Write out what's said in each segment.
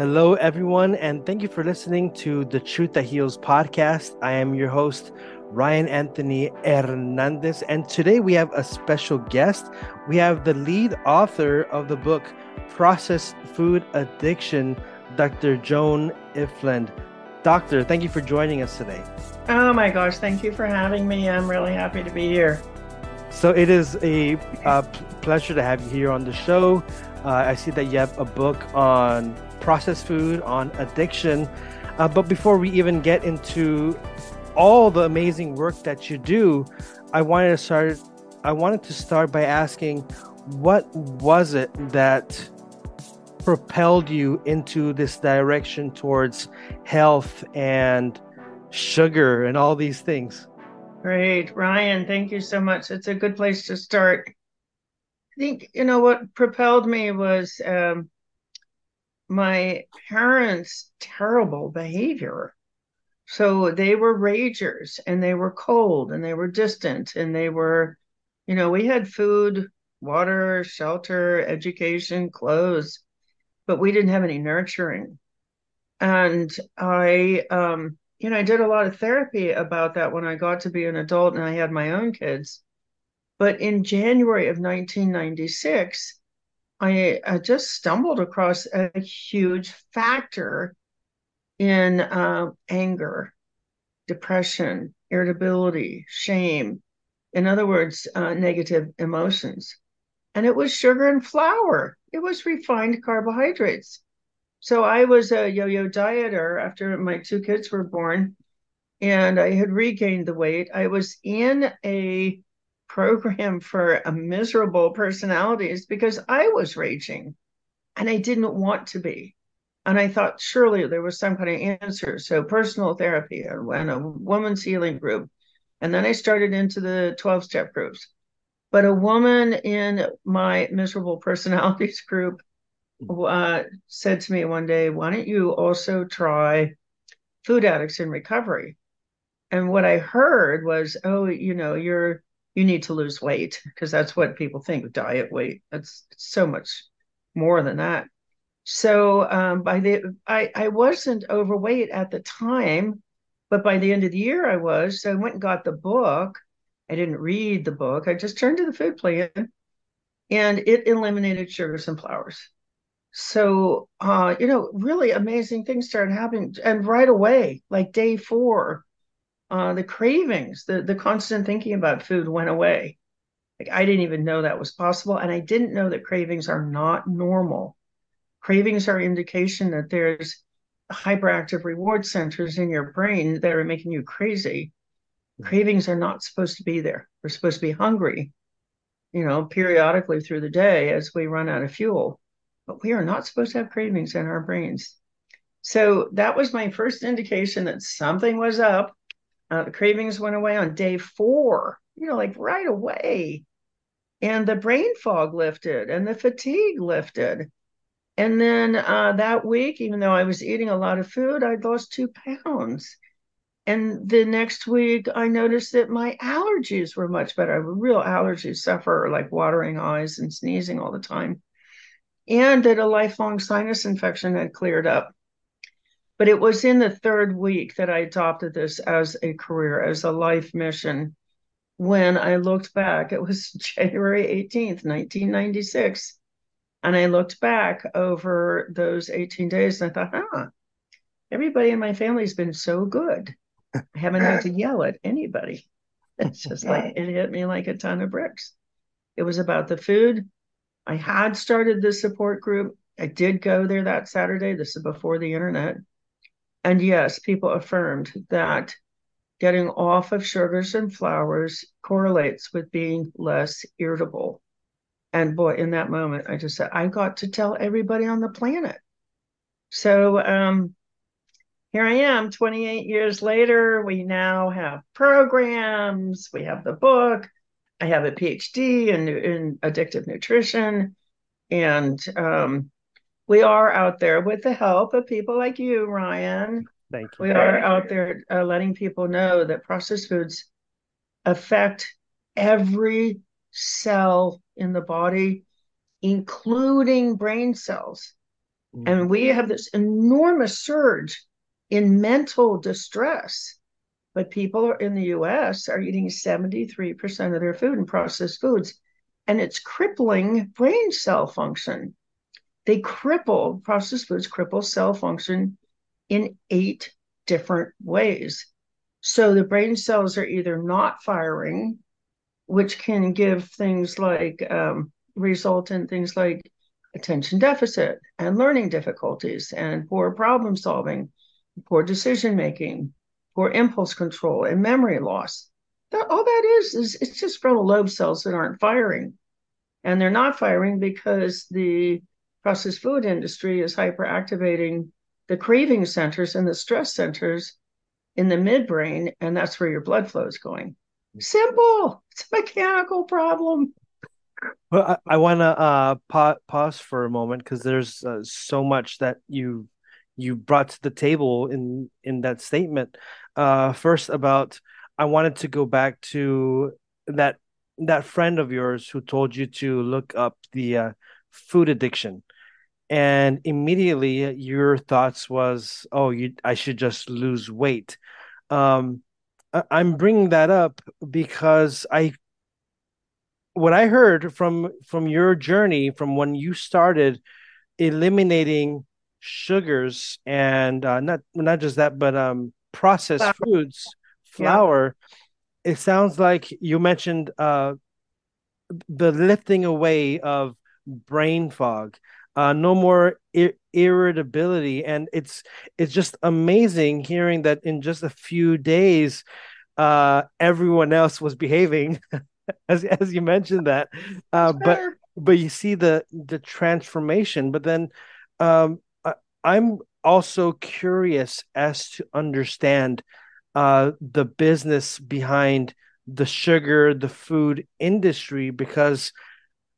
Hello, everyone, and thank you for listening to the Truth That Heals podcast. I am your host, Ryan Anthony Hernandez, and today we have a special guest. We have the lead author of the book Processed Food Addiction, Dr. Joan Ifland. Doctor, thank you for joining us today. Oh my gosh, thank you for having me. I'm really happy to be here. So it is a uh, pleasure to have you here on the show. Uh, I see that you have a book on processed food, on addiction. Uh, but before we even get into all the amazing work that you do, I wanted to start. I wanted to start by asking, what was it that propelled you into this direction towards health and sugar and all these things? Great. Ryan, thank you so much. It's a good place to start. I think, you know, what propelled me was um, my parents' terrible behavior. So they were ragers and they were cold and they were distant and they were, you know, we had food, water, shelter, education, clothes, but we didn't have any nurturing. And I, um, you know, I did a lot of therapy about that when I got to be an adult and I had my own kids. But in January of 1996, I, just stumbled across a huge factor in uh, anger, depression, irritability, shame. In other words, uh, negative emotions. And it was sugar and flour, it was refined carbohydrates. So I was a yo yo dieter after my two kids were born, and I had regained the weight. I was in a program for a miserable personalities because I was raging and I didn't want to be. And I thought surely there was some kind of answer. So personal therapy and a woman's healing group. And then I started into the 12 step groups. But a woman in my miserable personalities group uh, said to me one day, Why don't you also try food addicts in recovery? And what I heard was, Oh, you know, you're you need to lose weight because that's what people think diet weight. That's so much more than that. So um, by the I, I wasn't overweight at the time, but by the end of the year I was. So I went and got the book. I didn't read the book. I just turned to the food plan and it eliminated sugars and flours so uh, you know really amazing things started happening and right away like day four uh, the cravings the, the constant thinking about food went away. Like i didn't even know that was possible and i didn't know that cravings are not normal. Cravings are indication that there's hyperactive reward centers in your brain that are making you crazy. Cravings are not supposed to be there. We're supposed to be hungry you know periodically through the day as we run out of fuel. But we are not supposed to have cravings in our brains. So that was my first indication that something was up. Uh, the cravings went away on day four, you know, like right away. And the brain fog lifted and the fatigue lifted. And then uh, that week, even though I was eating a lot of food, I'd lost two pounds. And the next week, I noticed that my allergies were much better. I have a real allergy sufferer, like watering eyes and sneezing all the time and that a lifelong sinus infection had cleared up. But it was in the third week that I adopted this as a career, as a life mission. When I looked back, it was January 18th, 1996. And I looked back over those 18 days and I thought, huh, everybody in my family has been so good. I haven't had to yell at anybody. It's just like it hit me like a ton of bricks. It was about the food, I had started the support group. I did go there that Saturday. This is before the internet. And yes, people affirmed that getting off of sugars and flours correlates with being less irritable. And boy, in that moment, I just said, I got to tell everybody on the planet. So um, here I am 28 years later. We now have programs, we have the book. I have a PhD in, in addictive nutrition. And um, we are out there with the help of people like you, Ryan. Thank you. We are out there uh, letting people know that processed foods affect every cell in the body, including brain cells. Mm-hmm. And we have this enormous surge in mental distress. But people in the US are eating 73% of their food in processed foods, and it's crippling brain cell function. They cripple, processed foods cripple cell function in eight different ways. So the brain cells are either not firing, which can give things like, um, result in things like attention deficit and learning difficulties and poor problem solving, poor decision making, poor impulse control, and memory loss. That, all that is, is it's just frontal lobe cells that aren't firing. And they're not firing because the processed food industry is hyperactivating the craving centers and the stress centers in the midbrain, and that's where your blood flow is going. Simple. It's a mechanical problem. Well, I, I want to uh, pa- pause for a moment because there's uh, so much that you you brought to the table in in that statement. Uh, first, about I wanted to go back to that that friend of yours who told you to look up the uh, food addiction, and immediately your thoughts was, "Oh, you I should just lose weight." Um, I'm bringing that up because I what I heard from from your journey from when you started eliminating sugars and uh, not not just that, but um, processed flour. foods, flour. Yeah. It sounds like you mentioned uh, the lifting away of brain fog, uh, no more ir- irritability, and it's it's just amazing hearing that in just a few days, uh, everyone else was behaving as as you mentioned that, uh, sure. but but you see the the transformation. But then, um, I, I'm also curious as to understand uh, the business behind the sugar, the food industry, because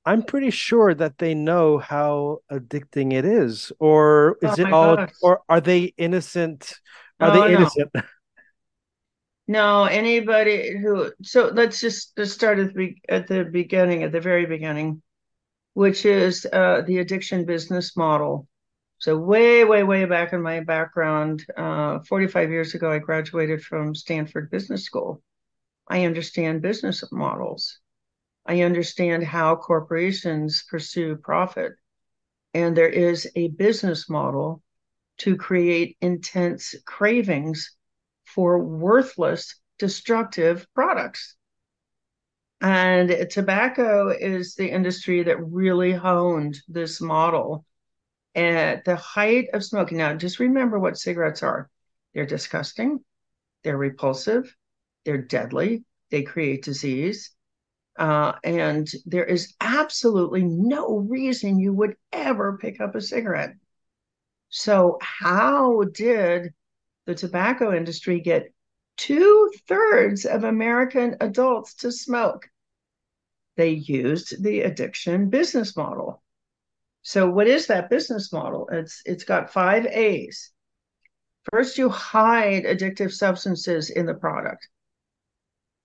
I'm pretty sure that they know how addicting it is. Or is oh it all, gosh. or are they innocent? Are oh, they innocent? No. No, anybody who so let's just, just start at the at the beginning, at the very beginning, which is uh, the addiction business model. So way, way, way back in my background, uh, 45 years ago, I graduated from Stanford Business School. I understand business models. I understand how corporations pursue profit. And there is a business model to create intense cravings for worthless, destructive products. And tobacco is the industry that really honed this model at the height of smoking. Now, just remember what cigarettes are they're disgusting, they're repulsive, they're deadly, they create disease. Uh, and there is absolutely no reason you would ever pick up a cigarette. So, how did the tobacco industry get two thirds of American adults to smoke. They used the addiction business model. So, what is that business model? It's it's got five A's. First, you hide addictive substances in the product.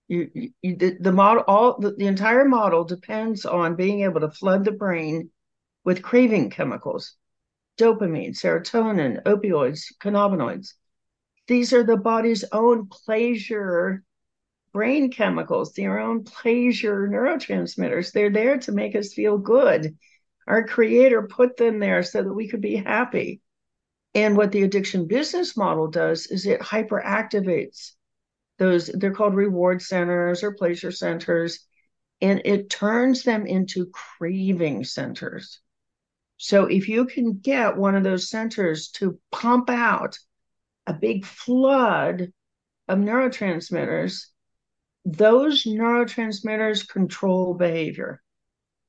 You, you the, the model all the, the entire model depends on being able to flood the brain with craving chemicals, dopamine, serotonin, opioids, cannabinoids. These are the body's own pleasure brain chemicals, their own pleasure neurotransmitters. They're there to make us feel good. Our creator put them there so that we could be happy. And what the addiction business model does is it hyperactivates those, they're called reward centers or pleasure centers, and it turns them into craving centers. So if you can get one of those centers to pump out a big flood of neurotransmitters, those neurotransmitters control behavior.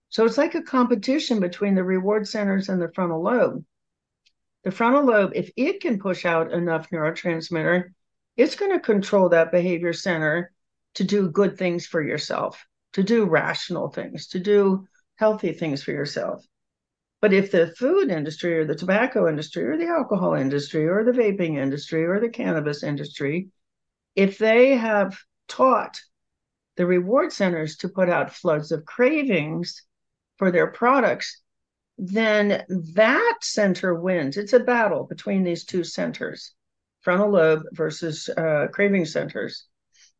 So it's like a competition between the reward centers and the frontal lobe. The frontal lobe, if it can push out enough neurotransmitter, it's going to control that behavior center to do good things for yourself, to do rational things, to do healthy things for yourself. But if the food industry or the tobacco industry or the alcohol industry or the vaping industry or the cannabis industry, if they have taught the reward centers to put out floods of cravings for their products, then that center wins. It's a battle between these two centers, frontal lobe versus uh, craving centers.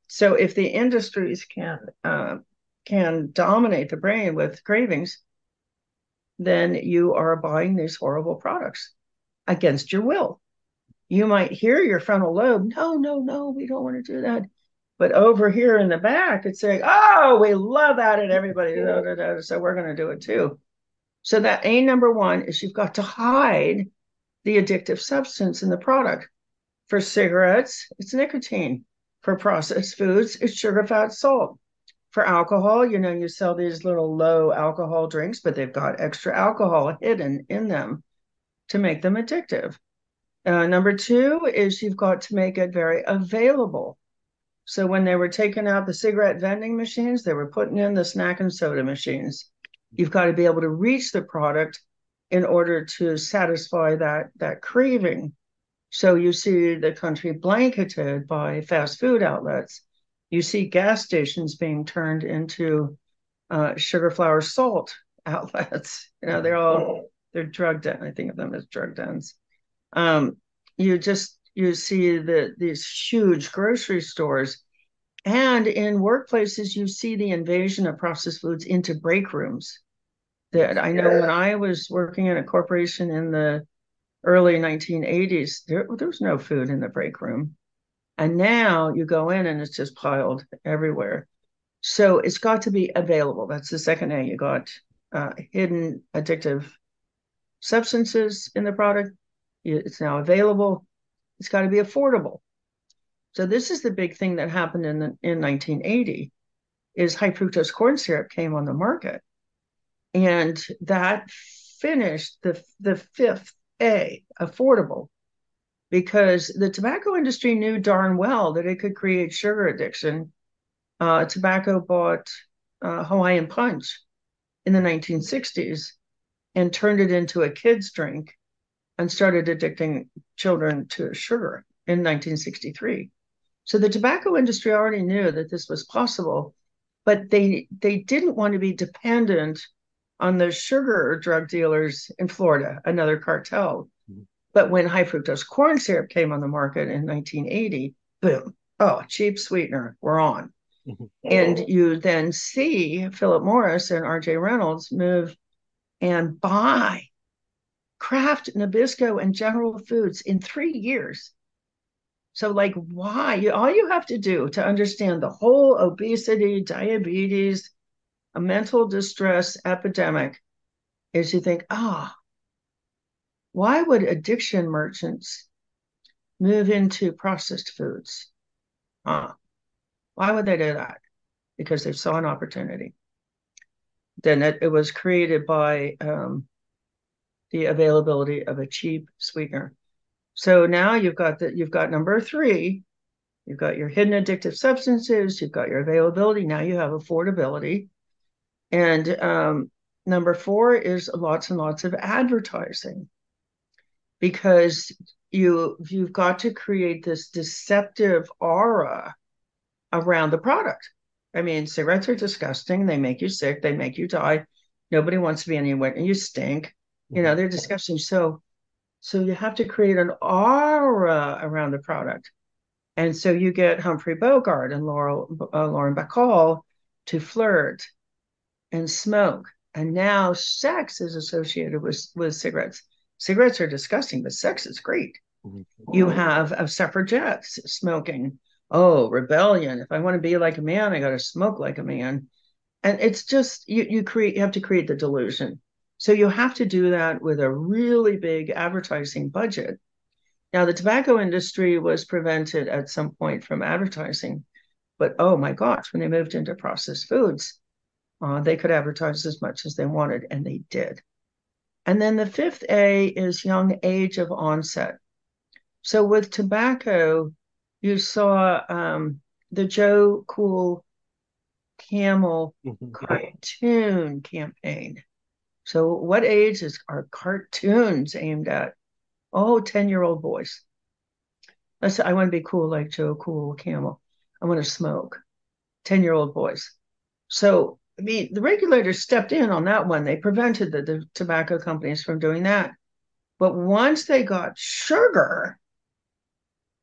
So if the industries can uh, can dominate the brain with cravings, then you are buying these horrible products against your will. You might hear your frontal lobe, no, no, no, we don't want to do that. But over here in the back, it's saying, oh, we love that and everybody, da, da, da, so we're going to do it too. So that A number one is you've got to hide the addictive substance in the product. For cigarettes, it's nicotine. For processed foods, it's sugar, fat, salt. For alcohol, you know, you sell these little low alcohol drinks, but they've got extra alcohol hidden in them to make them addictive. Uh, number two is you've got to make it very available. So when they were taking out the cigarette vending machines, they were putting in the snack and soda machines. You've got to be able to reach the product in order to satisfy that that craving. So you see the country blanketed by fast food outlets. You see gas stations being turned into uh, sugar, flour, salt outlets. You know, they're all they're drug den. I think of them as drug dens. Um, you just you see the these huge grocery stores and in workplaces, you see the invasion of processed foods into break rooms. That I know when I was working in a corporation in the early 1980s, there, there was no food in the break room. And now you go in and it's just piled everywhere. So it's got to be available. That's the second A. You got uh, hidden addictive substances in the product. It's now available. It's got to be affordable. So this is the big thing that happened in the, in 1980 is high fructose corn syrup came on the market. And that finished the the fifth A, affordable, because the tobacco industry knew darn well that it could create sugar addiction. Uh, tobacco bought uh, Hawaiian Punch in the 1960s and turned it into a kid's drink and started addicting children to sugar in 1963. So the tobacco industry already knew that this was possible, but they they didn't want to be dependent on the sugar drug dealers in Florida, another cartel. Mm-hmm. But when high fructose corn syrup came on the market in 1980, boom, oh, cheap sweetener, we're on. Mm-hmm. And you then see Philip Morris and RJ Reynolds move and buy Kraft, Nabisco, and General Foods in three years so, like, why? You, all you have to do to understand the whole obesity, diabetes, a mental distress epidemic is you think, ah, oh, why would addiction merchants move into processed foods? Ah, why would they do that? Because they saw an opportunity. Then it, it was created by um, the availability of a cheap sweetener. So now you've got that you've got number three, you've got your hidden addictive substances, you've got your availability. Now you have affordability, and um, number four is lots and lots of advertising, because you you've got to create this deceptive aura around the product. I mean, cigarettes are disgusting. They make you sick. They make you die. Nobody wants to be anywhere, and you stink. You know, they're disgusting. So so you have to create an aura around the product. And so you get Humphrey Bogart and Laurel, uh, Lauren Bacall to flirt and smoke. And now sex is associated with, with cigarettes. Cigarettes are disgusting, but sex is great. Mm-hmm. You have suffragettes smoking. Oh, rebellion. If I want to be like a man, I got to smoke like a man. And it's just, you, you create, you have to create the delusion. So you have to do that with a really big advertising budget. Now, the tobacco industry was prevented at some point from advertising, but oh my gosh, when they moved into processed foods, uh, they could advertise as much as they wanted, and they did. And then the fifth A is young age of onset. So with tobacco, you saw um, the Joe Cool Camel mm-hmm. cartoon campaign. So, what age is are cartoons aimed at? Oh, 10 year old boys. Let's, I want to be cool like Joe Cool Camel. I want to smoke. 10 year old boys. So, I mean, the regulators stepped in on that one. They prevented the, the tobacco companies from doing that. But once they got sugar,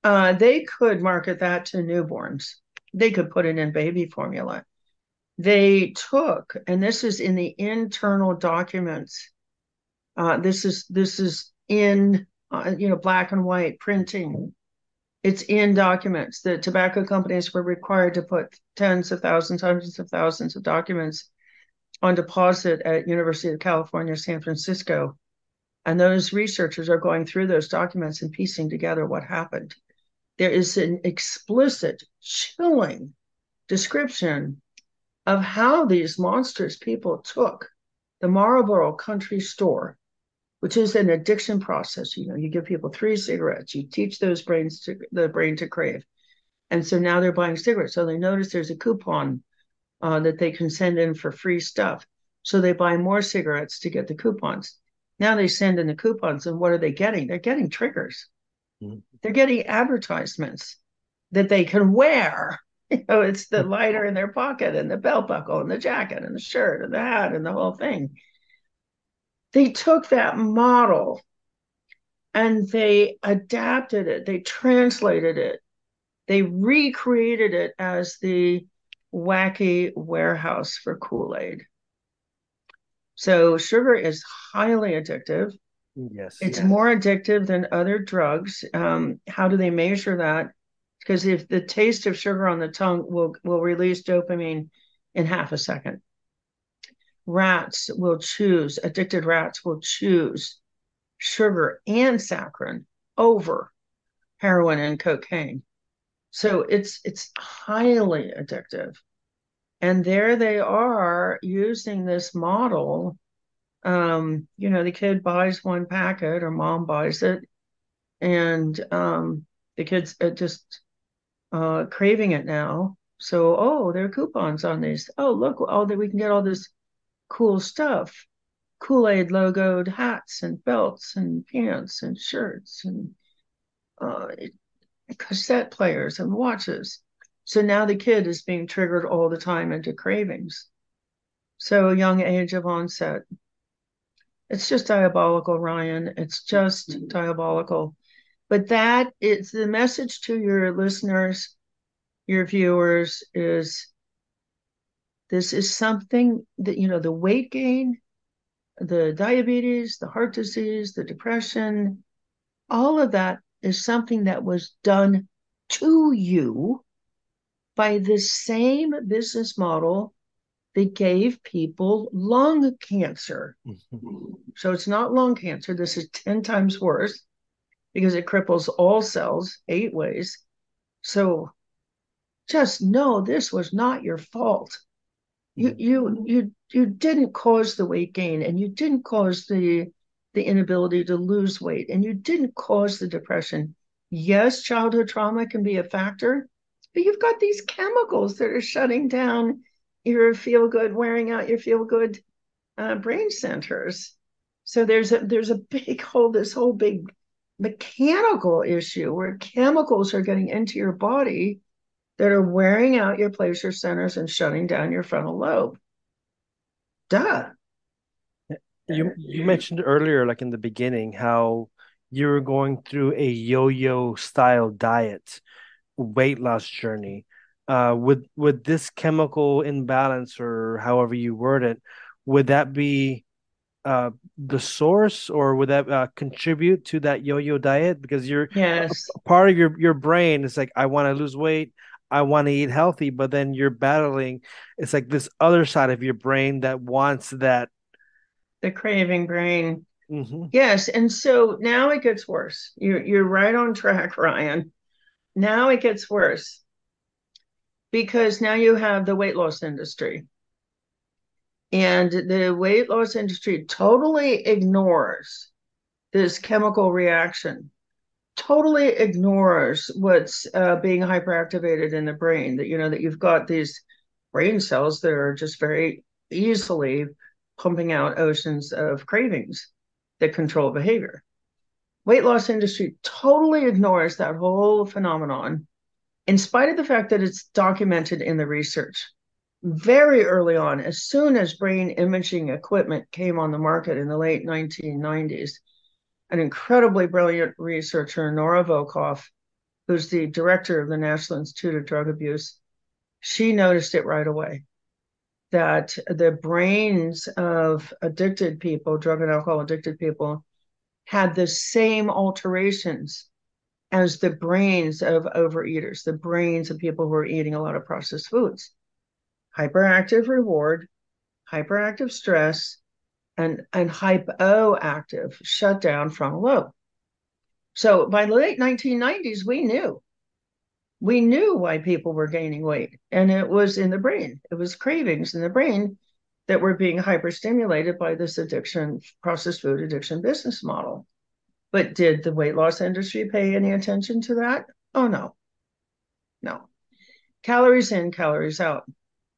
uh, they could market that to newborns. They could put it in baby formula. They took, and this is in the internal documents. Uh, this is this is in uh, you know black and white printing it's in documents. The tobacco companies were required to put tens of thousands, hundreds of thousands of documents on deposit at University of California, San Francisco. And those researchers are going through those documents and piecing together what happened. There is an explicit, chilling description of how these monstrous people took the Marlboro Country Store which is an addiction process. You know, you give people three cigarettes, you teach those brains to the brain to crave. And so now they're buying cigarettes. So they notice there's a coupon uh, that they can send in for free stuff. So they buy more cigarettes to get the coupons. Now they send in the coupons, and what are they getting? They're getting triggers. Mm-hmm. They're getting advertisements that they can wear. You know, it's the lighter in their pocket and the belt buckle and the jacket and the shirt and the hat and the whole thing they took that model and they adapted it, they translated it, they recreated it as the wacky warehouse for Kool Aid. So, sugar is highly addictive. Yes. It's yes. more addictive than other drugs. Um, how do they measure that? Because if the taste of sugar on the tongue will, will release dopamine in half a second rats will choose, addicted rats will choose sugar and saccharin over heroin and cocaine. So it's it's highly addictive. And there they are using this model. Um, you know, the kid buys one packet or mom buys it, and um, the kid's just uh, craving it now. So, oh, there are coupons on these. Oh, look, oh, that we can get all this cool stuff Kool Aid logoed hats and belts and pants and shirts and uh, cassette players and watches. So now the kid is being triggered all the time into cravings. So young age of onset. It's just diabolical, Ryan. It's just mm-hmm. diabolical. But that is the message to your listeners, your viewers is this is something that, you know, the weight gain, the diabetes, the heart disease, the depression, all of that is something that was done to you by the same business model that gave people lung cancer. Mm-hmm. So it's not lung cancer. This is 10 times worse because it cripples all cells eight ways. So just know this was not your fault you you you you didn't cause the weight gain and you didn't cause the the inability to lose weight and you didn't cause the depression. Yes childhood trauma can be a factor but you've got these chemicals that are shutting down your feel good wearing out your feel good uh, brain centers. So there's a there's a big whole this whole big mechanical issue where chemicals are getting into your body that are wearing out your pleasure centers and shutting down your frontal lobe. Duh. You you mentioned earlier, like in the beginning, how you were going through a yo-yo style diet, weight loss journey. Uh, would would this chemical imbalance, or however you word it, would that be uh, the source, or would that uh, contribute to that yo-yo diet? Because you're yes, part of your your brain is like, I want to lose weight, I want to eat healthy, but then you're battling. It's like this other side of your brain that wants that. The craving brain. Mm-hmm. Yes, and so now it gets worse. You're you're right on track, Ryan. Now it gets worse because now you have the weight loss industry. And the weight loss industry totally ignores this chemical reaction, totally ignores what's uh, being hyperactivated in the brain. That you know that you've got these brain cells that are just very easily pumping out oceans of cravings that control behavior. Weight loss industry totally ignores that whole phenomenon in spite of the fact that it's documented in the research very early on, as soon as brain imaging equipment came on the market in the late 1990s, an incredibly brilliant researcher, Nora Volkow, who's the director of the National Institute of Drug Abuse, she noticed it right away that the brains of addicted people, drug and alcohol addicted people, had the same alterations as the brains of overeaters, the brains of people who are eating a lot of processed foods. Hyperactive reward, hyperactive stress, and, and hypoactive shutdown frontal lobe. So by the late 1990s, we knew. We knew why people were gaining weight, and it was in the brain. It was cravings in the brain that were being hyperstimulated by this addiction, processed food addiction business model. But did the weight loss industry pay any attention to that? Oh, no. No. Calories in, calories out.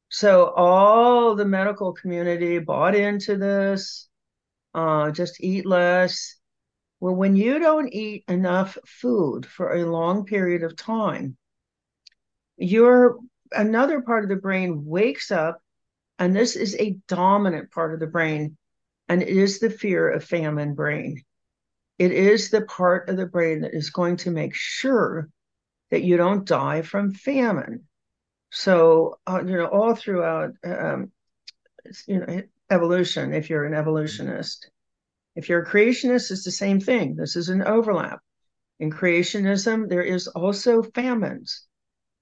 So all the medical community bought into this. Uh, just eat less. Well, when you don't eat enough food for a long period of time, your another part of the brain wakes up, and this is a dominant part of the brain, and it is the fear of famine brain. It is the part of the brain that is going to make sure that you don't die from famine. So, uh, you know, all throughout, um, you know, evolution, if you're an evolutionist, if you're a creationist, it's the same thing. This is an overlap. In creationism, there is also famines.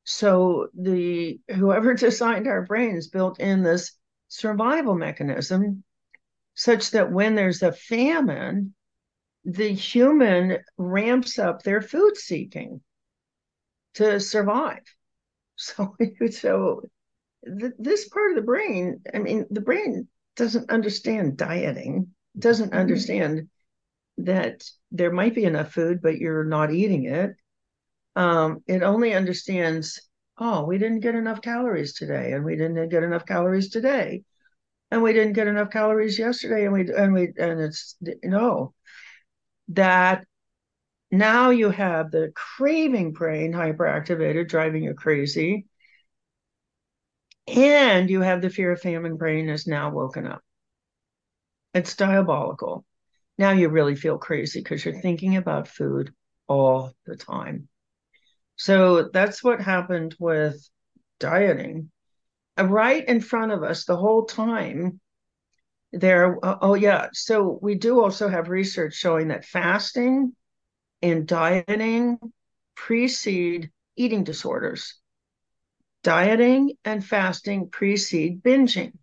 So the whoever designed our brains built in this survival mechanism such that when there's a famine, the human ramps up their food seeking to survive. So, so th- this part of the brain, I mean, the brain doesn't understand dieting, doesn't mm-hmm. understand that there might be enough food, but you're not eating it. Um, it only understands, oh, we didn't get enough calories today, and we didn't get enough calories today, and we didn't get enough calories yesterday, and we and we and it's no, that now you have the craving brain hyperactivated, driving you crazy. And you have the fear of famine brain is now woken up. It's diabolical. Now you really feel crazy because you're thinking about food all the time. So that's what happened with dieting. Uh, right in front of us the whole time, there, uh, oh, yeah. So we do also have research showing that fasting and dieting precede eating disorders. Dieting and fasting precede binging.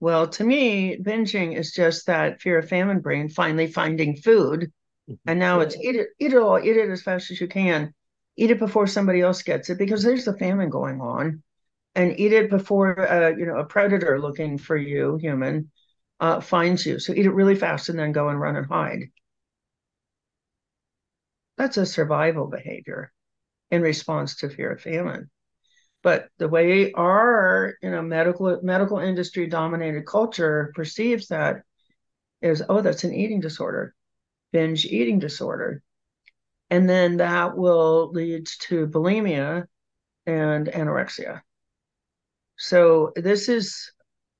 Well, to me, binging is just that fear of famine brain finally finding food. Mm-hmm. And now it's eat it, eat it all, eat it as fast as you can. Eat it before somebody else gets it because there's a famine going on. And eat it before uh, you know a predator looking for you, human, uh, finds you. So eat it really fast and then go and run and hide. That's a survival behavior in response to fear of famine. But the way our you know medical medical industry dominated culture perceives that is oh that's an eating disorder, binge eating disorder, and then that will lead to bulimia and anorexia. So this is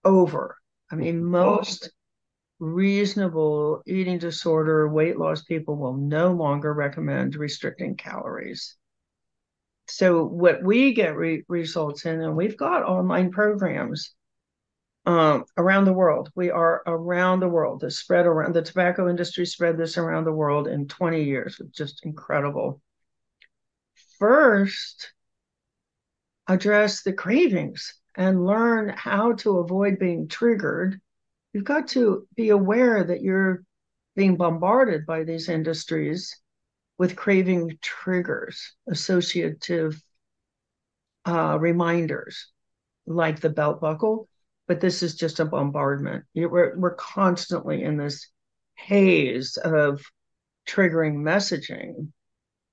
over. I mean, most reasonable eating disorder, weight loss people will no longer recommend restricting calories. So, what we get re- results in, and we've got online programs um, around the world. We are around the world. The spread around the tobacco industry spread this around the world in 20 years. It's just incredible. First, address the cravings and learn how to avoid being triggered you've got to be aware that you're being bombarded by these industries with craving triggers, associative uh, reminders, like the belt buckle. but this is just a bombardment. We're, we're constantly in this haze of triggering messaging.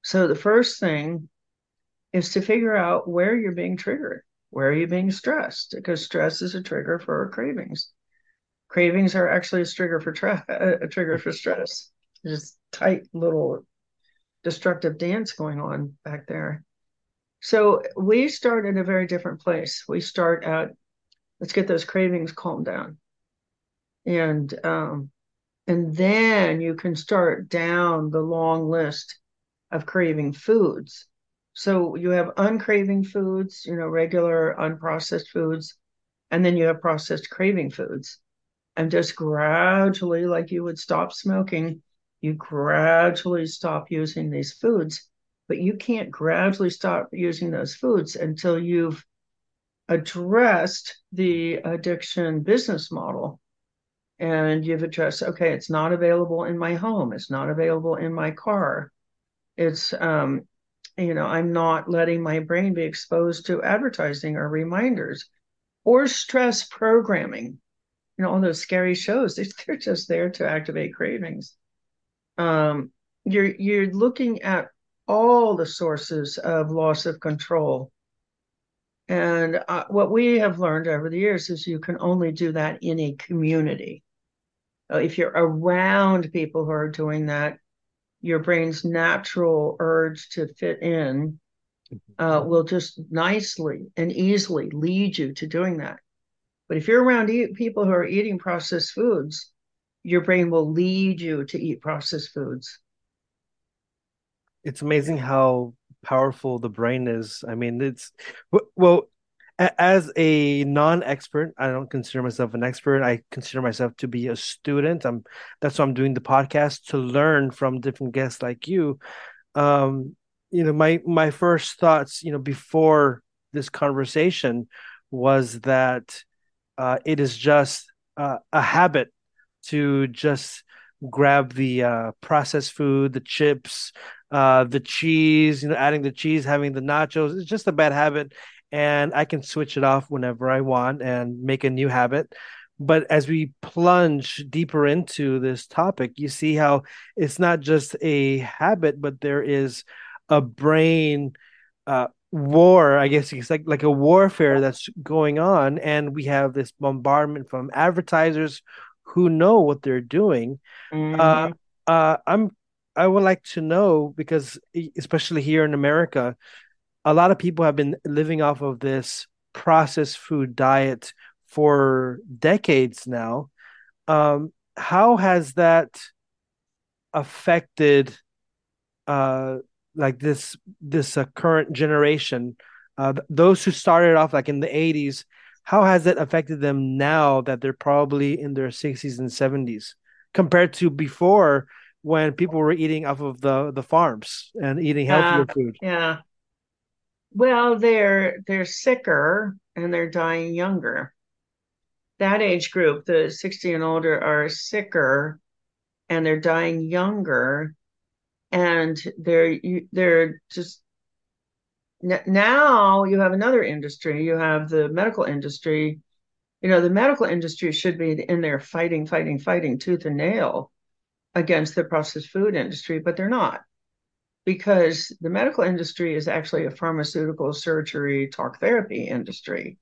So the first thing is to figure out where you're being triggered. Where are you being stressed? Because stress is a trigger for cravings. Cravings are actually a trigger for tra- a trigger for stress. Just tight little destructive dance going on back there. So we start at a very different place. We start at let's get those cravings calmed down, and um, and then you can start down the long list of craving foods. So you have uncraving foods, you know, regular unprocessed foods, and then you have processed craving foods. And just gradually, like you would stop smoking, you gradually stop using these foods. But you can't gradually stop using those foods until you've addressed the addiction business model and you've addressed okay it's not available in my home it's not available in my car it's um you know i'm not letting my brain be exposed to advertising or reminders or stress programming you know all those scary shows they're just there to activate cravings um you're you're looking at all the sources of loss of control and uh, what we have learned over the years is you can only do that in a community. Uh, if you're around people who are doing that, your brain's natural urge to fit in uh, mm-hmm. will just nicely and easily lead you to doing that. But if you're around eat, people who are eating processed foods, your brain will lead you to eat processed foods. It's amazing how powerful the brain is. I mean, it's well, as a non-expert, I don't consider myself an expert. I consider myself to be a student. I'm that's why I'm doing the podcast to learn from different guests like you. Um, you know, my my first thoughts, you know, before this conversation was that uh, it is just uh, a habit to just grab the uh, processed food, the chips, uh, the cheese, you know, adding the cheese, having the nachos. It's just a bad habit. And I can switch it off whenever I want and make a new habit. But as we plunge deeper into this topic, you see how it's not just a habit, but there is a brain uh, war i guess it's like like a warfare that's going on and we have this bombardment from advertisers who know what they're doing mm-hmm. uh, uh, i'm I would like to know because, especially here in America, a lot of people have been living off of this processed food diet for decades now. Um, how has that affected, uh, like this this uh, current generation, uh, those who started off like in the '80s? How has it affected them now that they're probably in their 60s and 70s compared to before? when people were eating off of the the farms and eating healthier uh, food. Yeah. Well, they're they're sicker and they're dying younger. That age group, the 60 and older, are sicker and they're dying younger and they're they're just now you have another industry you have the medical industry you know the medical industry should be in there fighting fighting fighting tooth and nail against the processed food industry, but they're not because the medical industry is actually a pharmaceutical surgery talk therapy industry.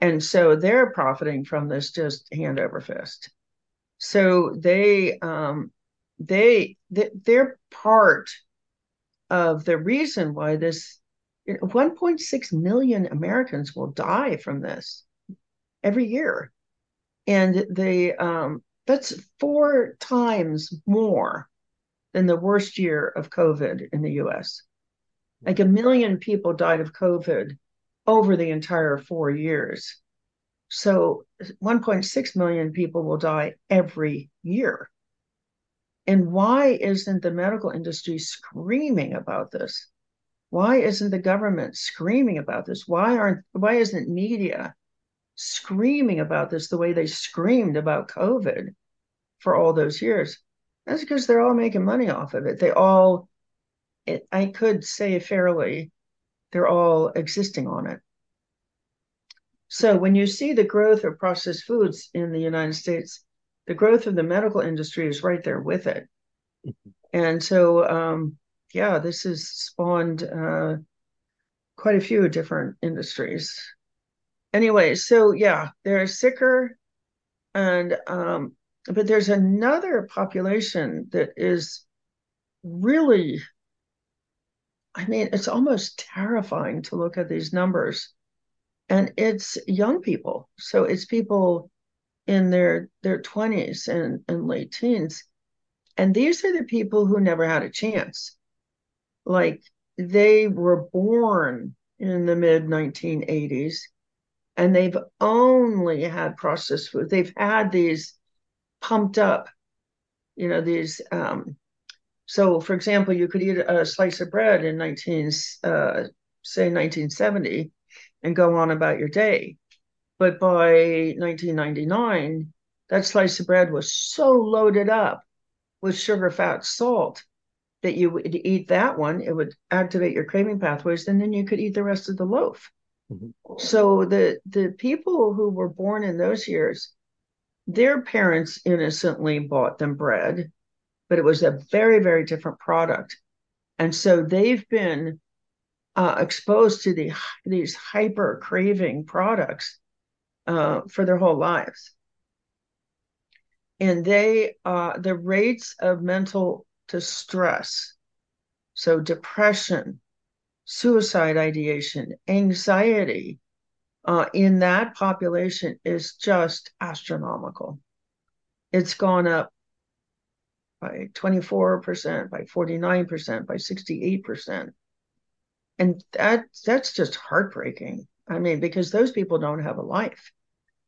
And so they're profiting from this just hand over fist. So they um they, they they're part of the reason why this 1.6 million Americans will die from this every year. And the um that's four times more than the worst year of COVID in the US. Like a million people died of COVID over the entire four years. So 1.6 million people will die every year. And why isn't the medical industry screaming about this? Why isn't the government screaming about this? Why aren't why isn't media screaming about this the way they screamed about COVID for all those years. That's because they're all making money off of it. They all, it, I could say fairly, they're all existing on it. So when you see the growth of processed foods in the United States, the growth of the medical industry is right there with it. Mm-hmm. And so, um, yeah, this has spawned uh, quite a few different industries. Anyway, so yeah, they're sicker, and um, but there's another population that is really, I mean, it's almost terrifying to look at these numbers, and it's young people. So it's people in their their 20s and, and late teens. And these are the people who never had a chance. Like they were born in the mid 1980s and they've only had processed food. They've had these pumped up you know these um so for example you could eat a slice of bread in 19 uh, say 1970 and go on about your day but by 1999, that slice of bread was so loaded up with sugar, fat, salt that you would eat that one, it would activate your craving pathways, and then you could eat the rest of the loaf. Mm-hmm. So the the people who were born in those years, their parents innocently bought them bread, but it was a very very different product, and so they've been uh, exposed to the these hyper craving products uh, for their whole lives. And they, uh, the rates of mental distress, so depression, suicide ideation, anxiety uh, in that population is just astronomical. It's gone up by 24%, by 49%, by 68%. And that that's just heartbreaking. I mean, because those people don't have a life.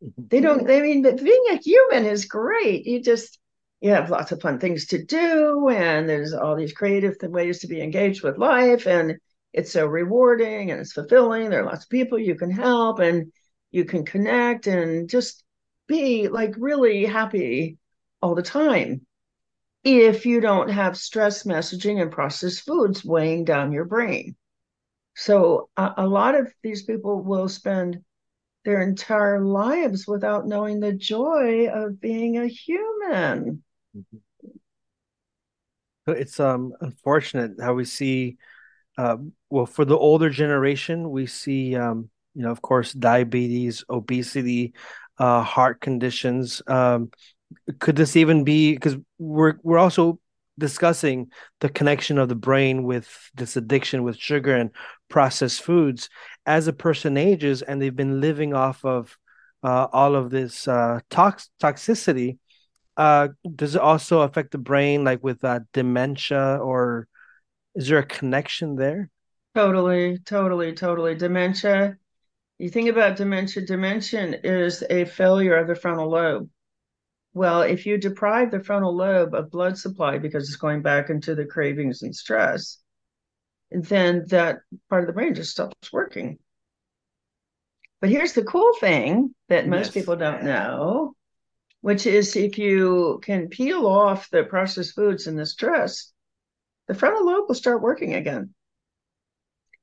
Mm-hmm. They don't, I mean, being a human is great. You just, you have lots of fun things to do, and there's all these creative ways to be engaged with life, and it's so rewarding and it's fulfilling. There are lots of people you can help, and you can connect and just be like really happy all the time if you don't have stress messaging and processed foods weighing down your brain. So a, a lot of these people will spend their entire lives without knowing the joy of being a human. Mm-hmm. It's um unfortunate how we see uh, well for the older generation we see um you know of course diabetes obesity uh heart conditions um could this even be because we're we're also discussing the connection of the brain with this addiction with sugar and processed foods as a person ages and they've been living off of uh, all of this uh, tox- toxicity uh, does it also affect the brain like with uh, dementia or is there a connection there? Totally totally totally. Dementia you think about dementia dementia is a failure of the frontal lobe. Well, if you deprive the frontal lobe of blood supply because it's going back into the cravings and stress, then that part of the brain just stops working. But here's the cool thing that most yes. people don't know, which is if you can peel off the processed foods and the stress, the frontal lobe will start working again.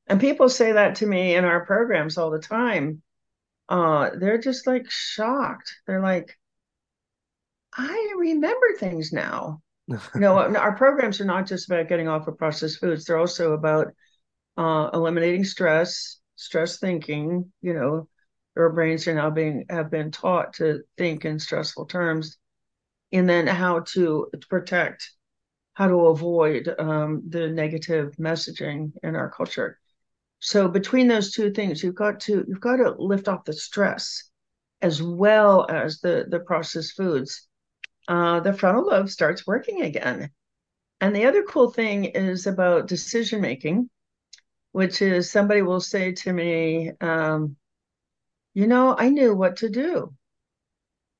And people say that to me in our programs all the time. Uh, they're just like shocked. They're like, I remember things now. Know, our programs are not just about getting off of processed foods; they're also about uh, eliminating stress, stress thinking. You know, our brains are now being have been taught to think in stressful terms, and then how to protect, how to avoid um, the negative messaging in our culture. So between those two things, you've got to you've got to lift off the stress as well as the the processed foods uh, the frontal lobe starts working again. And the other cool thing is about decision making, which is somebody will say to me, um, you know, I knew what to do.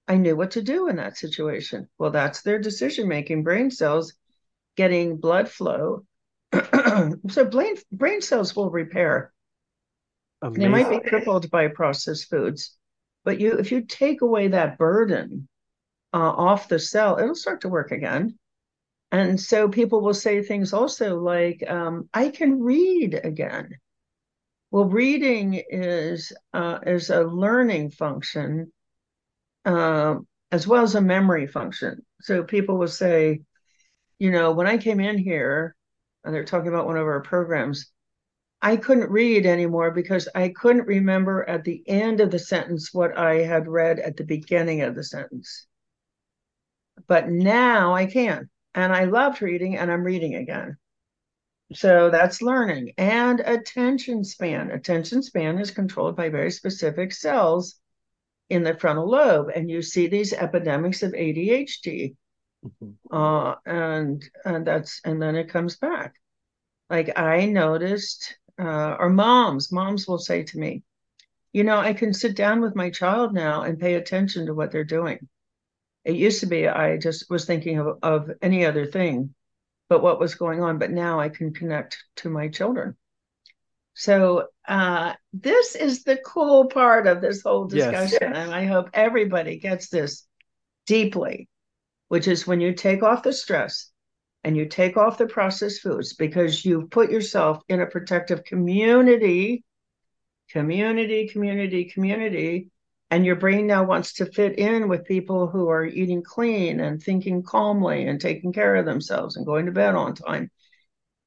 I knew what to do in that situation. Well, that's their decision making brain cells getting blood flow. so brain, brain cells will repair. Amazing. They might be crippled by processed foods, but you if you take away that burden uh, off the cell, it'll start to work again. And so people will say things also like, um, I can read again. Well, reading is uh, is a learning function uh, as well as a memory function. So people will say, you know, when I came in here, and they're talking about one of our programs, I couldn't read anymore because I couldn't remember at the end of the sentence what I had read at the beginning of the sentence. But now I can. And I loved reading and I'm reading again. So that's learning and attention span. Attention span is controlled by very specific cells in the frontal lobe. And you see these epidemics of ADHD. Mm-hmm. Uh, and and that's and then it comes back. Like I noticed, uh, or moms, moms will say to me, you know, I can sit down with my child now and pay attention to what they're doing. It used to be I just was thinking of, of any other thing but what was going on. But now I can connect to my children. So uh, this is the cool part of this whole discussion, yes. and I hope everybody gets this deeply, which is when you take off the stress and you take off the processed foods because you've put yourself in a protective community, community, community, community, and your brain now wants to fit in with people who are eating clean and thinking calmly and taking care of themselves and going to bed on time.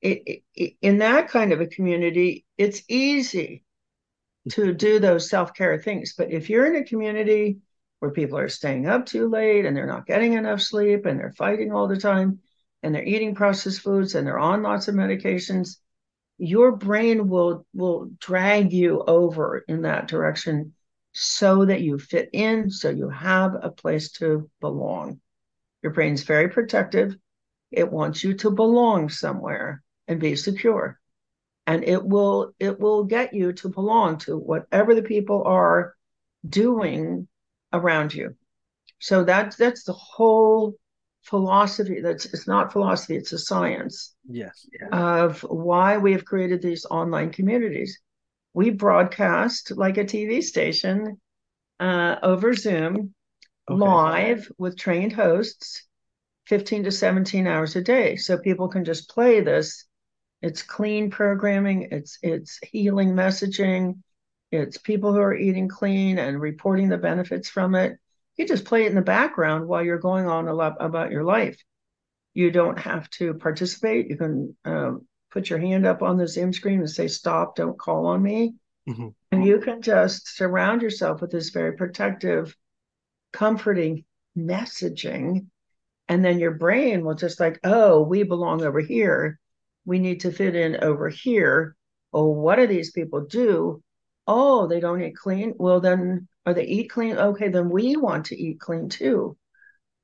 It, it, in that kind of a community, it's easy to do those self care things. But if you're in a community where people are staying up too late and they're not getting enough sleep and they're fighting all the time and they're eating processed foods and they're on lots of medications, your brain will will drag you over in that direction so that you fit in, so you have a place to belong. Your brain's very protective. It wants you to belong somewhere and be secure. And it will it will get you to belong to whatever the people are doing around you. So that's that's the whole philosophy. That's it's not philosophy, it's a science. Yes. Of why we have created these online communities we broadcast like a TV station uh, over Zoom okay. live with trained hosts 15 to 17 hours a day. So people can just play this. It's clean programming, it's it's healing messaging, it's people who are eating clean and reporting the benefits from it. You just play it in the background while you're going on a lot about your life. You don't have to participate. You can um, put your hand up on the Zoom screen and say, stop, don't call on me. Mm-hmm. And you can just surround yourself with this very protective, comforting messaging. And then your brain will just like, oh, we belong over here. We need to fit in over here. Oh, what do these people do? Oh, they don't eat clean. Well, then, are they eat clean? Okay, then we want to eat clean too.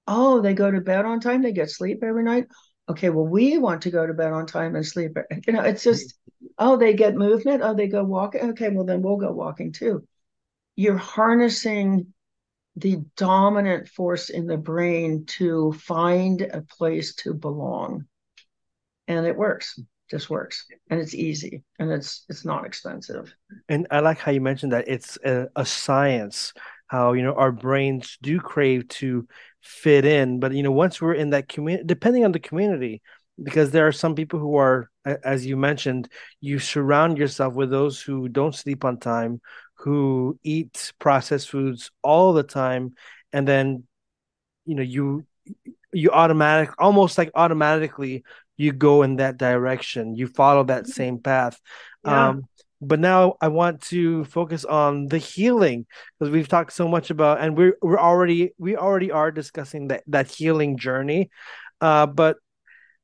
Oh, they go to bed on time. They get sleep every night okay, well, we want to go to bed on time and sleep. You know, it's just, oh, they get movement. Oh, they go walking. Okay, well, then we'll go walking too. You're harnessing the dominant force in the brain to find a place to belong. And it works, just works. And it's easy and it's it's not expensive. And I like how you mentioned that it's a, a science how you know our brains do crave to fit in but you know once we're in that community depending on the community because there are some people who are as you mentioned you surround yourself with those who don't sleep on time who eat processed foods all the time and then you know you you automatic almost like automatically you go in that direction you follow that mm-hmm. same path yeah. um but now I want to focus on the healing because we've talked so much about and we're we're already we already are discussing that that healing journey. Uh, but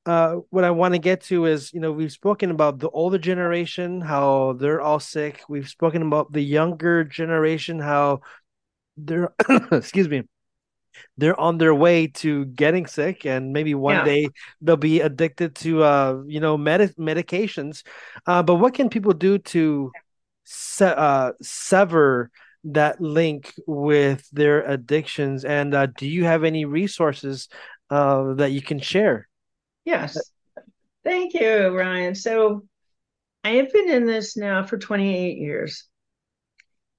uh, what I want to get to is, you know, we've spoken about the older generation, how they're all sick. We've spoken about the younger generation, how they're, excuse me, they're on their way to getting sick and maybe one yeah. day they'll be addicted to uh you know med- medications. Uh but what can people do to se- uh, sever that link with their addictions? And uh, do you have any resources uh, that you can share? Yes. Thank you ryan. So i have been in this now for 28 years.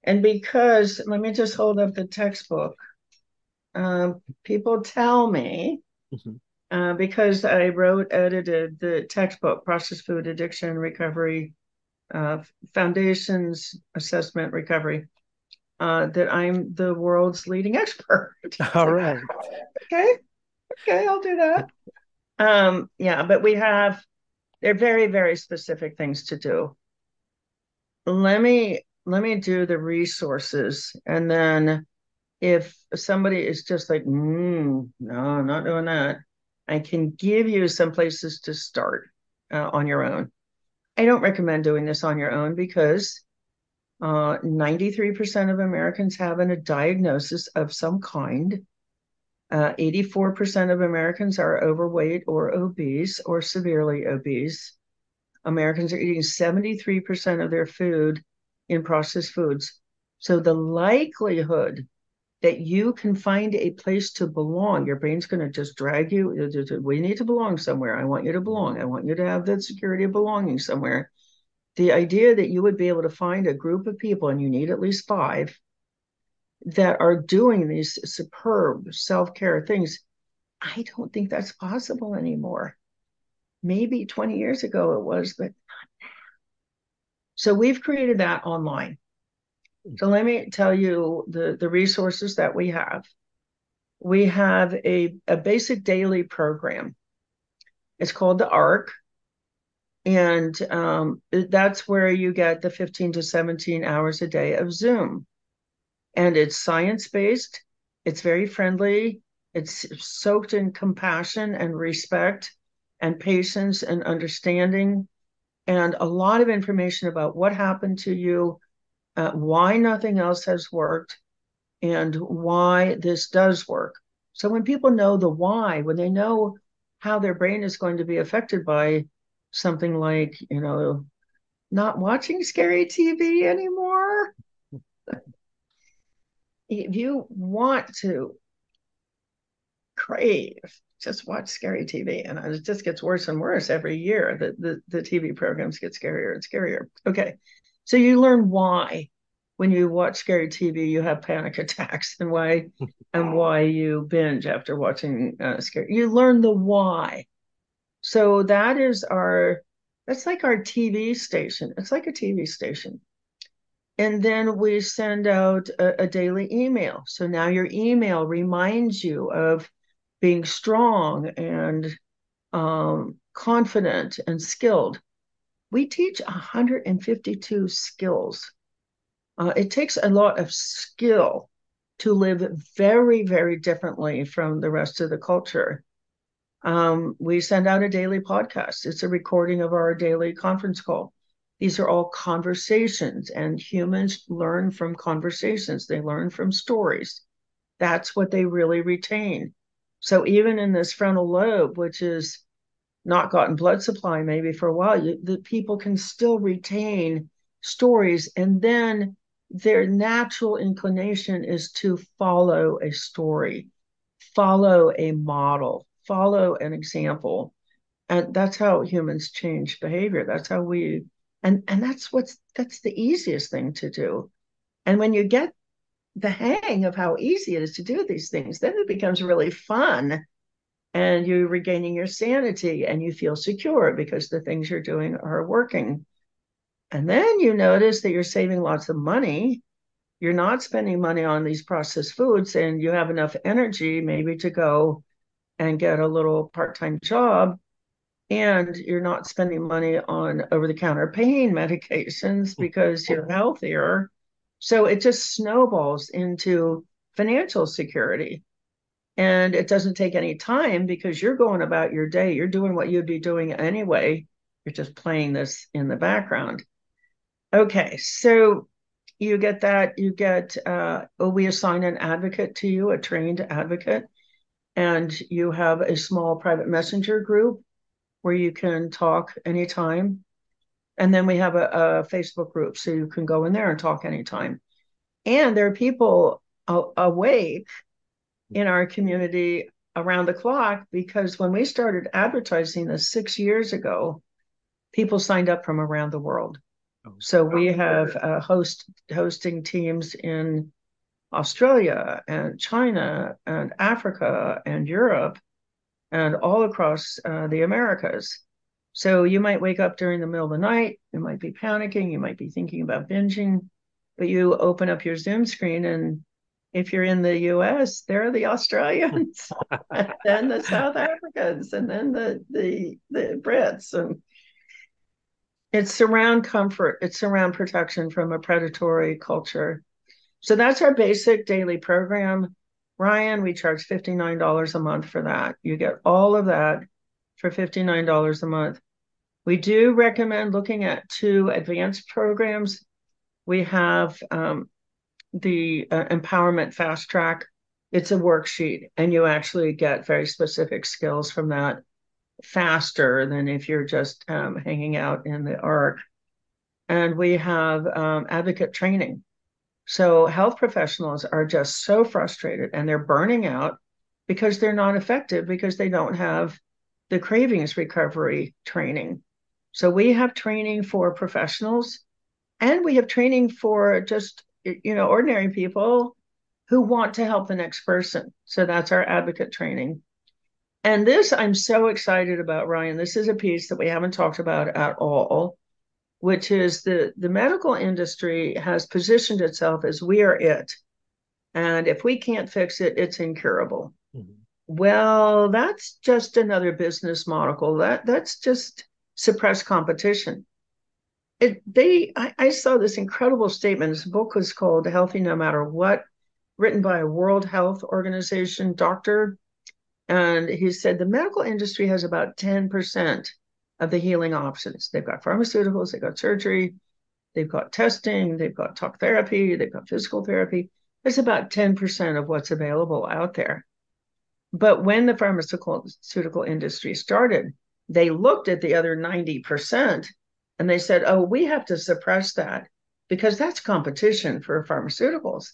And because let me just hold up the textbook um, people tell me mm-hmm. uh, because I wrote, edited the textbook, Processed Food Addiction Recovery uh, foundations assessment recovery uh, that I'm the world's leading expert. All right. okay. Okay, I'll do that. Um, yeah, but we have they're very, very specific things to do. Let me let me do the resources and then if somebody is just like, mm, no, not doing that, I can give you some places to start uh, on your own. I don't recommend doing this on your own because uh, 93% of Americans have a diagnosis of some kind. Uh, 84% of Americans are overweight or obese or severely obese. Americans are eating 73% of their food in processed foods. So the likelihood that you can find a place to belong, your brain's going to just drag you. We need to belong somewhere. I want you to belong. I want you to have that security of belonging somewhere the idea that you would be able to find a group of people, and you need at least five, that are doing these superb self care things, I don't think that's possible anymore. Maybe 20 years ago it was, but not now. So we've created that online. So let me tell you the, the resources that we have. We have a, a basic daily program. It's called the ARC, and um, that's where you get the 15 to 17 hours a day of Zoom. And it's science based, it's very friendly, it's soaked in compassion and respect and patience and understanding, and a lot of information about what happened to you, uh, why nothing else has worked, and why this does work. So when people know the why, when they know how their brain is going to be affected by something like, you know, not watching scary TV anymore. if you want to crave, just watch scary TV. And it just gets worse and worse every year. The, the, the TV programs get scarier and scarier. Okay. So you learn why when you watch scary TV, you have panic attacks and why and why you binge after watching uh, scary. You learn the why. So that is our that's like our TV station. It's like a TV station. And then we send out a, a daily email. So now your email reminds you of being strong and um, confident and skilled. We teach 152 skills. Uh, it takes a lot of skill to live very, very differently from the rest of the culture. Um, we send out a daily podcast. It's a recording of our daily conference call. These are all conversations, and humans learn from conversations. They learn from stories. That's what they really retain. So even in this frontal lobe, which is not gotten blood supply maybe for a while, you, the people can still retain stories, and then their natural inclination is to follow a story, follow a model, follow an example. And that's how humans change behavior. That's how we and and that's what's that's the easiest thing to do. And when you get the hang of how easy it is to do these things then it becomes really fun and you're regaining your sanity and you feel secure because the things you're doing are working. And then you notice that you're saving lots of money. You're not spending money on these processed foods and you have enough energy maybe to go and get a little part-time job. And you're not spending money on over-the-counter pain medications because you're healthier. So it just snowballs into financial security and it doesn't take any time because you're going about your day you're doing what you'd be doing anyway you're just playing this in the background okay so you get that you get uh, we assign an advocate to you a trained advocate and you have a small private messenger group where you can talk anytime. And then we have a, a Facebook group, so you can go in there and talk anytime. And there are people awake in our community around the clock because when we started advertising this six years ago, people signed up from around the world. Oh, so we have uh, host hosting teams in Australia and China and Africa and Europe and all across uh, the Americas. So you might wake up during the middle of the night, you might be panicking, you might be thinking about binging, but you open up your Zoom screen and if you're in the US, there are the Australians, and then the South Africans, and then the the the Brits, and it's around comfort, it's around protection from a predatory culture. So that's our basic daily program. Ryan, we charge $59 a month for that. You get all of that for $59 a month. We do recommend looking at two advanced programs. We have um, the uh, empowerment fast track. It's a worksheet, and you actually get very specific skills from that faster than if you're just um, hanging out in the ARC. And we have um, advocate training. So health professionals are just so frustrated and they're burning out because they're not effective because they don't have the cravings recovery training. So we have training for professionals and we have training for just you know ordinary people who want to help the next person. So that's our advocate training. And this I'm so excited about, Ryan. This is a piece that we haven't talked about at all, which is the, the medical industry has positioned itself as we are it. And if we can't fix it, it's incurable. Mm-hmm. Well, that's just another business model. That that's just suppressed competition. It, they I, I saw this incredible statement. This book was called Healthy No Matter What, written by a World Health Organization doctor and he said the medical industry has about 10% of the healing options. They've got pharmaceuticals, they've got surgery, they've got testing, they've got talk therapy, they've got physical therapy. It's about 10% of what's available out there. But when the pharmaceutical industry started, they looked at the other 90% and they said, oh, we have to suppress that because that's competition for pharmaceuticals.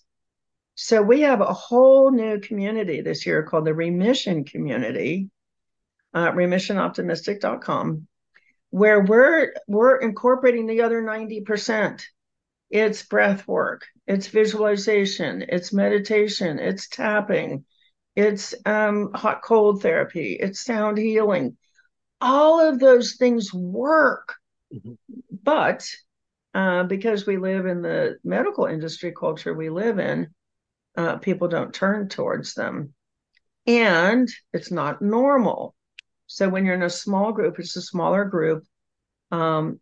So we have a whole new community this year called the Remission Community, uh, remissionoptimistic.com, where we're we're incorporating the other 90%. It's breath work, it's visualization, it's meditation, it's tapping, it's um, hot cold therapy, it's sound healing. All of those things work. Mm-hmm. But uh, because we live in the medical industry culture we live in, uh, people don't turn towards them. And it's not normal. So when you're in a small group, it's a smaller group. Um,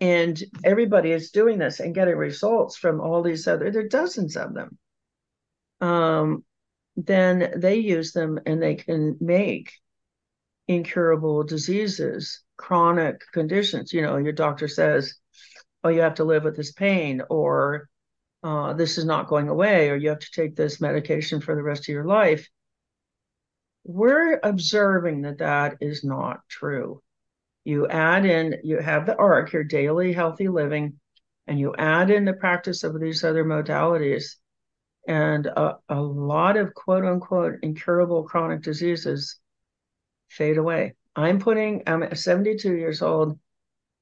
and everybody is doing this and getting results from all these other, there are dozens of them. Um, then they use them and they can make incurable diseases, chronic conditions. You know, your doctor says, oh, you have to live with this pain, or uh, this is not going away or you have to take this medication for the rest of your life. We're observing that that is not true. You add in, you have the ARC, your daily healthy living, and you add in the practice of these other modalities, and a, a lot of quote unquote incurable chronic diseases fade away. I'm putting, I'm 72 years old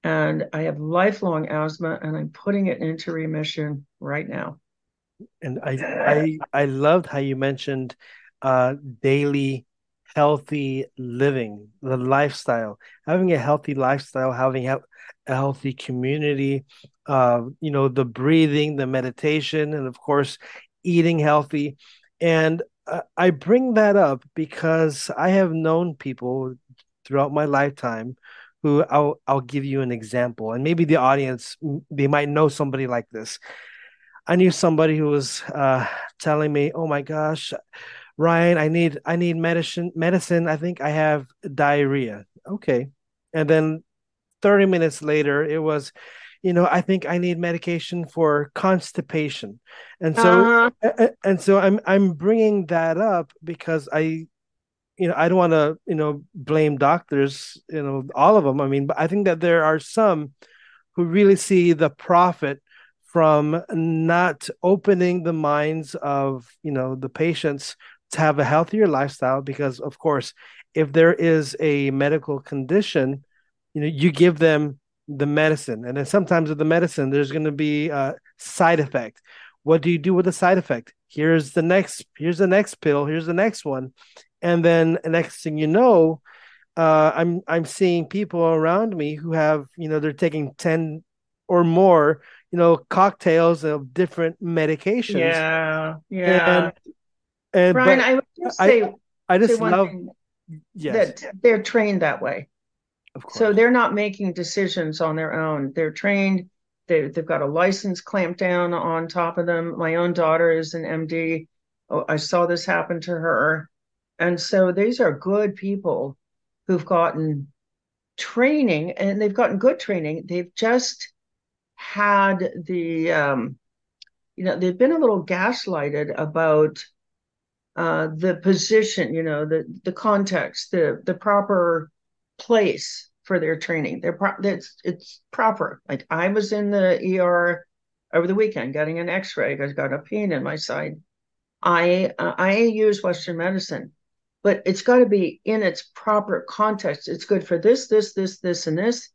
and I have lifelong asthma, and I'm putting it into remission right now. And I I I loved how you mentioned uh, daily healthy living, the lifestyle, having a healthy lifestyle, having a healthy community, uh, you know, the breathing, the meditation, and of course, eating healthy. And uh, I bring that up because I have known people throughout my lifetime who I'll I'll give you an example, and maybe the audience they might know somebody like this. I knew somebody who was uh, telling me, "Oh my gosh, Ryan, I need I need medicine. Medicine. I think I have diarrhea." Okay, and then thirty minutes later, it was, you know, I think I need medication for constipation, and so uh-huh. and so I'm I'm bringing that up because I you know, I don't want to, you know, blame doctors, you know, all of them. I mean, but I think that there are some who really see the profit from not opening the minds of, you know, the patients to have a healthier lifestyle because of course, if there is a medical condition, you know, you give them the medicine and then sometimes with the medicine there's going to be a side effect. What do you do with the side effect? Here's the next here's the next pill, here's the next one and then the next thing you know uh, I'm I'm seeing people around me who have you know they're taking ten or more you know cocktails of different medications. Yeah, yeah. And, and Ryan, I would just say I, I just love yes, that they're trained that way. of course. So they're not making decisions on their own. They're trained. They, they've got a license clamped down on top of them. My own daughter is an MD. Oh, I saw this happen to her. And so these are good people who've gotten training and they've gotten good training. They've just had the, um, you know, they've been a little gaslighted about uh, the position, you know, the the context, the the proper place for their training. They're pro- it's it's proper. Like I was in the ER over the weekend getting an X-ray. Because I got a pain in my side. I uh, I use Western medicine, but it's got to be in its proper context. It's good for this, this, this, this, and this,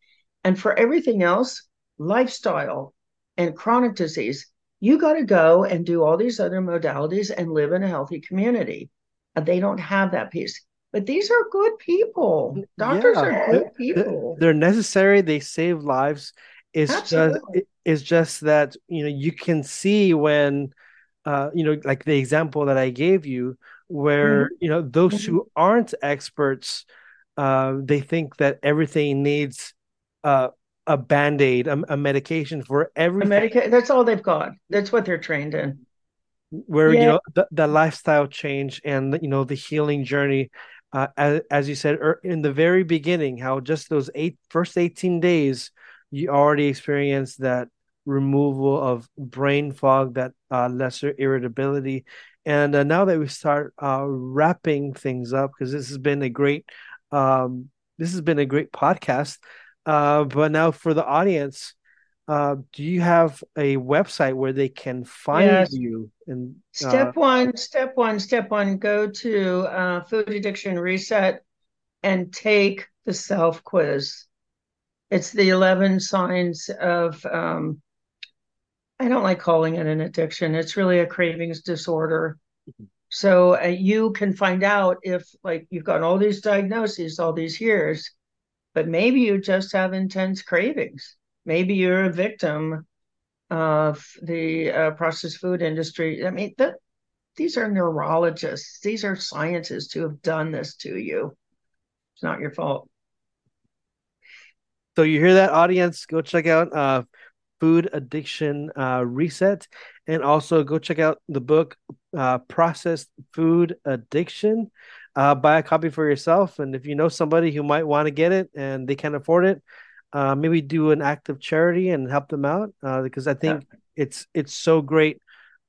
and for everything else, lifestyle and chronic disease. You got to go and do all these other modalities and live in a healthy community. And they don't have that piece. But these are good people. Doctors Yeah, are good they're- people. they're necessary. They save lives. It's just Absolutely. it's just that you know you can see when uh you know like the example that I gave you where you know those Mhm. who aren't experts uh they think that everything needs uh a band-aid a, a medication for everything medica- that's all they've got. That's what they're trained in. where you know the, the lifestyle change and you know the healing journey uh, as, as you said er, in the very beginning how just those eight first 18 days you already experienced that removal of brain fog that uh, lesser irritability and uh, now that we start uh, wrapping things up because this has been a great um, this has been a great podcast uh, but now for the audience uh, do you have a website where they can find Yes. you? And uh, Step one, step one, step one, go to uh, Food Addiction Reset and take the self quiz. It's the 11 signs of, um, I don't like calling it an addiction. It's really a cravings disorder. So uh, you can find out if, like, you've got all these diagnoses all these years, but maybe you just have intense cravings. Maybe you're a victim of the uh, processed food industry. I mean, the, these are neurologists, these are scientists who have done this to you. It's not your fault. so you hear that, audience? Go check out uh, Food Addiction uh, Reset, and also go check out the book uh, Processed Food Addiction. Uh, buy a copy for yourself, and if you know somebody who might want to get it and they can't afford it, uh, maybe do an act of charity and help them out uh, because I think it's it's so great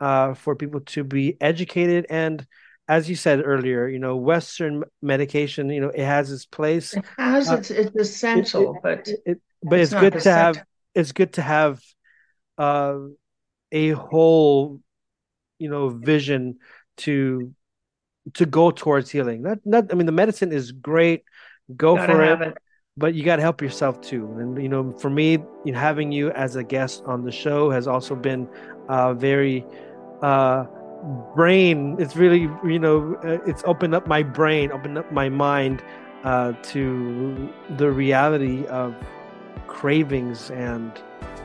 uh, for people to be educated and. As you said earlier, you know, Western medication, you know, it has its place. It has Uh, it's it's essential, but It, it- but It's it's, good to have. It's good to have uh, a whole, you know, vision to to go towards healing. Not not I mean the medicine is great, go for it, it. but you got to help yourself too. And you know, for me, you know, having you as a guest on the show has also been uh, very uh, brain. It's really you know, uh, it's opened up my brain, opened up my mind uh, to the reality of cravings, and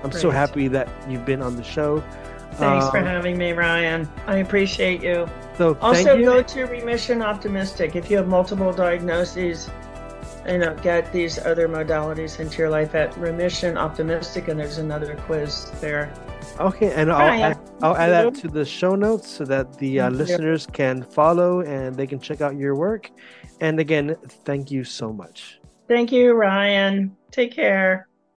I'm so happy that you've been on the show. Thanks for Um, having me, Ryan. I appreciate you. So Also, thank you. go to Remission Optimistic if you have multiple diagnoses. You know, get these other modalities into your life at Remission Optimistic, and there's another quiz there. Okay, and I'll add, I'll add that to the show notes so that the uh, listeners can follow and they can check out your work. And again, thank you so much. Thank you, Ryan. Take care.